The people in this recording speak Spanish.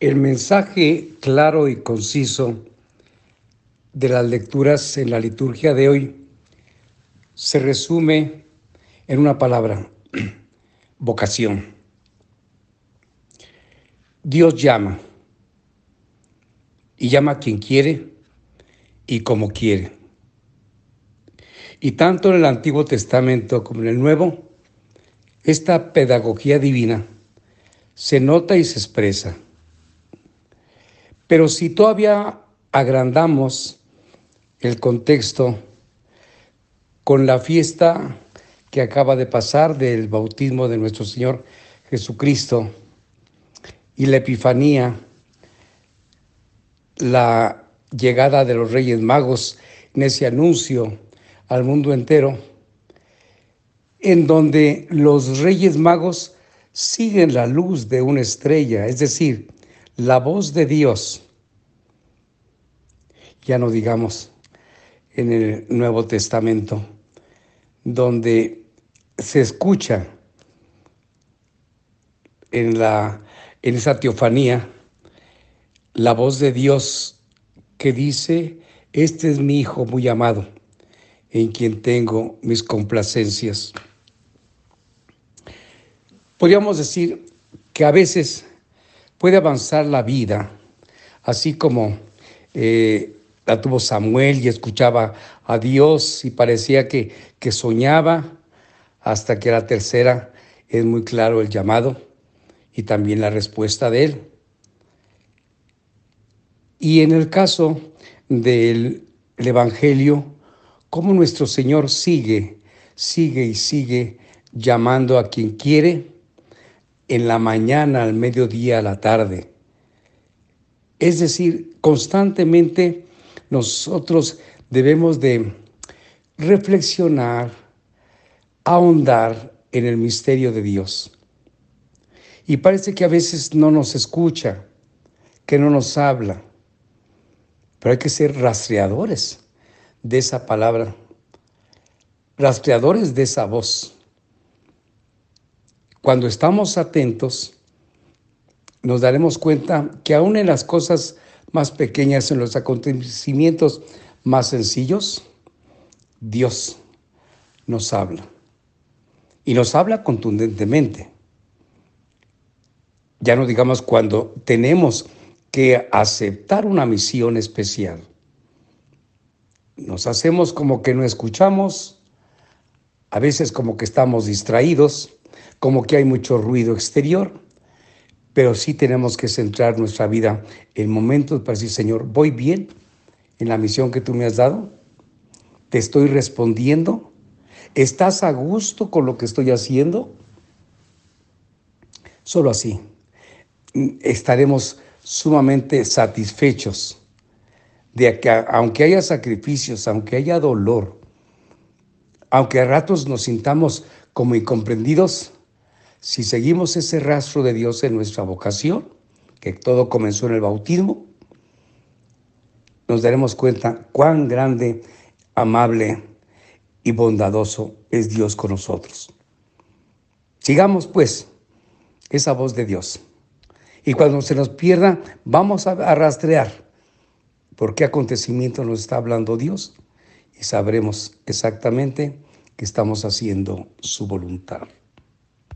El mensaje claro y conciso de las lecturas en la liturgia de hoy se resume en una palabra, vocación. Dios llama y llama a quien quiere y como quiere. Y tanto en el Antiguo Testamento como en el Nuevo, esta pedagogía divina se nota y se expresa. Pero si todavía agrandamos el contexto con la fiesta que acaba de pasar del bautismo de nuestro Señor Jesucristo y la Epifanía, la llegada de los Reyes Magos en ese anuncio al mundo entero, en donde los Reyes Magos siguen la luz de una estrella, es decir, la voz de Dios. Ya no digamos en el Nuevo Testamento, donde se escucha en, la, en esa teofanía la voz de Dios que dice, este es mi Hijo muy amado, en quien tengo mis complacencias. Podríamos decir que a veces puede avanzar la vida, así como eh, la tuvo Samuel y escuchaba a Dios y parecía que, que soñaba, hasta que la tercera es muy claro el llamado y también la respuesta de él. Y en el caso del Evangelio, cómo nuestro Señor sigue, sigue y sigue llamando a quien quiere en la mañana, al mediodía, a la tarde. Es decir, constantemente nosotros debemos de reflexionar, ahondar en el misterio de Dios. Y parece que a veces no nos escucha, que no nos habla, pero hay que ser rastreadores de esa palabra, rastreadores de esa voz. Cuando estamos atentos, nos daremos cuenta que aún en las cosas más pequeñas, en los acontecimientos más sencillos, Dios nos habla. Y nos habla contundentemente. Ya no digamos cuando tenemos que aceptar una misión especial. Nos hacemos como que no escuchamos, a veces como que estamos distraídos, como que hay mucho ruido exterior, pero sí tenemos que centrar nuestra vida en momentos para decir, Señor, ¿voy bien en la misión que tú me has dado? ¿Te estoy respondiendo? ¿Estás a gusto con lo que estoy haciendo? Solo así estaremos sumamente satisfechos de que aunque haya sacrificios, aunque haya dolor, aunque a ratos nos sintamos como incomprendidos, si seguimos ese rastro de Dios en nuestra vocación, que todo comenzó en el bautismo, nos daremos cuenta cuán grande, amable y bondadoso es Dios con nosotros. Sigamos pues esa voz de Dios. Y cuando se nos pierda, vamos a rastrear por qué acontecimiento nos está hablando Dios y sabremos exactamente que estamos haciendo su voluntad.